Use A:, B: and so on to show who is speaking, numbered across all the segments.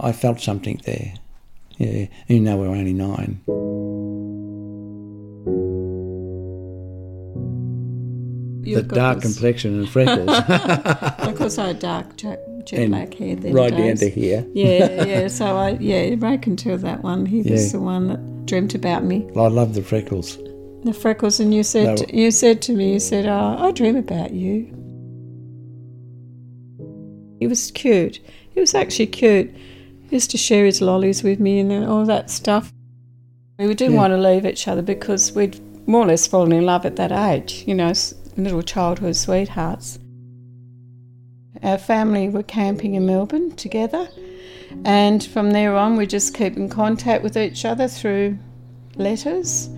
A: I felt something there. Yeah, even though we were only nine.
B: You've
A: the dark
B: this-
A: complexion and freckles,
B: Of course, I had dark jet, jet black hair then.
A: right down to here.
B: Yeah, yeah. So I, yeah, Ray can tell that one. He was the one that dreamt about me.
A: I love the freckles.
B: The freckles, and you said,
A: No.
B: you said to me, you said, "Oh, I dream about you." He was cute. He was actually cute. Used to share his lollies with me and all that stuff. We didn't
A: Yeah.
B: want to leave each other because we'd more or less fallen in love at that age. You know, little childhood sweethearts. Our family were camping in Melbourne together, and from there on, we just keep in contact with each other through letters.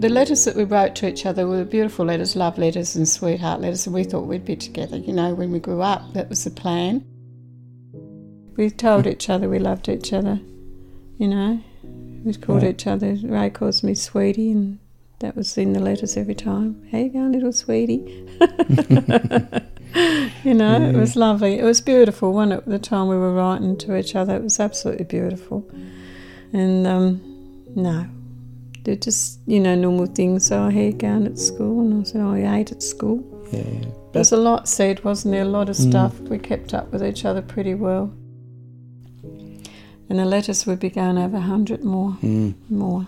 B: The letters that we wrote to each other were beautiful letters, love letters and sweetheart letters, and we thought we'd be together. You know, when we grew up, that was the plan. We told each other we loved each other, you know. We called each other, Ray calls me sweetie, and that was in the letters every time. How you going, little sweetie? you know, it was lovely. It was beautiful, wasn't it? The time we were writing to each other, it was absolutely beautiful. And um, no, they're just you know normal things. Oh, how you going at school? And I said, oh, I ate at school.
A: Yeah.
B: There's a lot said, wasn't there? A lot of
A: Mm.
B: stuff. We kept up with each other pretty well. And the letters would be going over a hundred more,
A: Mm.
B: more.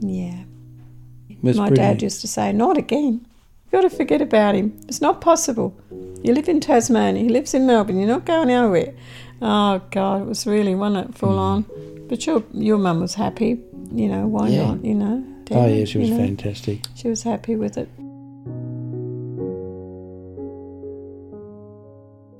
B: Yeah.
A: Was
B: My
A: pretty.
B: dad used to say, "Not again. You've got to forget about him. It's not possible. You live in Tasmania. He lives in Melbourne. You're not going anywhere." Oh God, it was really, wasn't it, full on? But your your mum was happy. You know why
A: Yeah.
B: not? You know.
A: Oh yeah, she was
B: you know,
A: fantastic.
B: She was happy with it.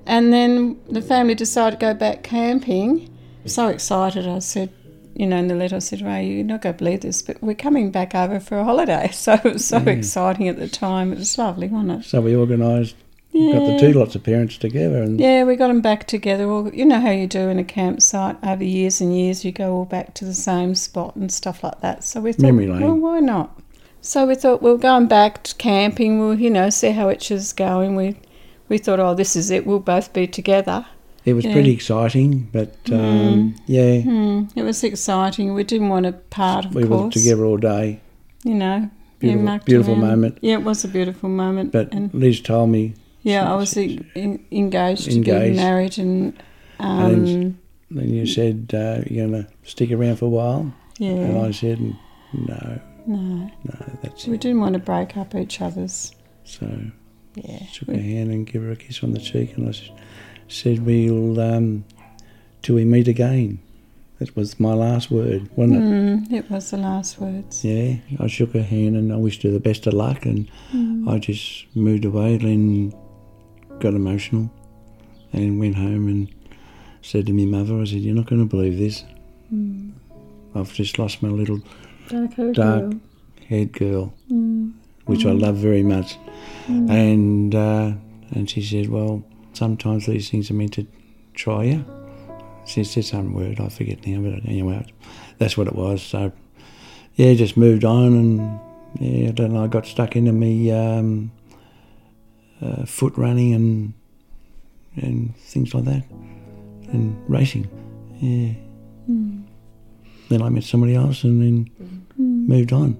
B: And then the family decided to go back camping. So excited, I said, you know, in the letter I said, Ray, you're not going to believe this, but we're coming back over for a holiday. So it was so
A: Mm.
B: exciting at the time. It was lovely, wasn't it?
A: So we organised,
B: Yeah.
A: got the two lots of parents together, and
B: Yeah, we got them back together. You know how you do in a campsite over years and years, you go all back to the same spot and stuff like that. So we thought,
A: Memory lane.
B: well, why not? So we thought, well, going back to camping, we'll, you know, see how each is going. We we thought, oh, this is it. We'll both be together.
A: It was
B: Yeah.
A: pretty exciting. But um, yeah,
B: Hmm, it was exciting. We didn't want to part, of
A: we were together all day.
B: You know,
A: Beautiful- beautiful moment.
B: Yeah, it was a beautiful moment.
A: But
B: and
A: Liz told me,
B: yeah, I was en- engaged, to
A: Engaged.
B: getting married, and um,
A: And then you said uh, you're going to stick around for a while,
B: yeah,
A: and I said no,
B: no.
A: no, that's
B: We
A: it.
B: didn't want to break up each other's.
A: So
B: Yeah.
A: shook her hand and give her a kiss on the cheek, and I s- said, "We'll um, till we meet again." That was my last word, wasn't it?
B: Mm, it was the last words.
A: Yeah, I shook her hand and I wished her the best of luck, and
B: Mm.
A: I just moved away. Then got emotional and went home and said to my mother, "I said, you're not going to believe this.
B: Mm.
A: I've just lost my little
B: Dark haired girl.
A: head girl,
B: Mm.
A: which I love very much."
B: Mm.
A: And uh, and she said, "Well, sometimes these things are meant to try you." She said some word I forget now, but anyway, that's what it was. So yeah, just moved on, and yeah, I don't know. I got stuck into me um, uh, foot running and and things like that, and racing. Yeah.
B: Mm.
A: Then I met somebody else, and then
B: Mm.
A: moved on.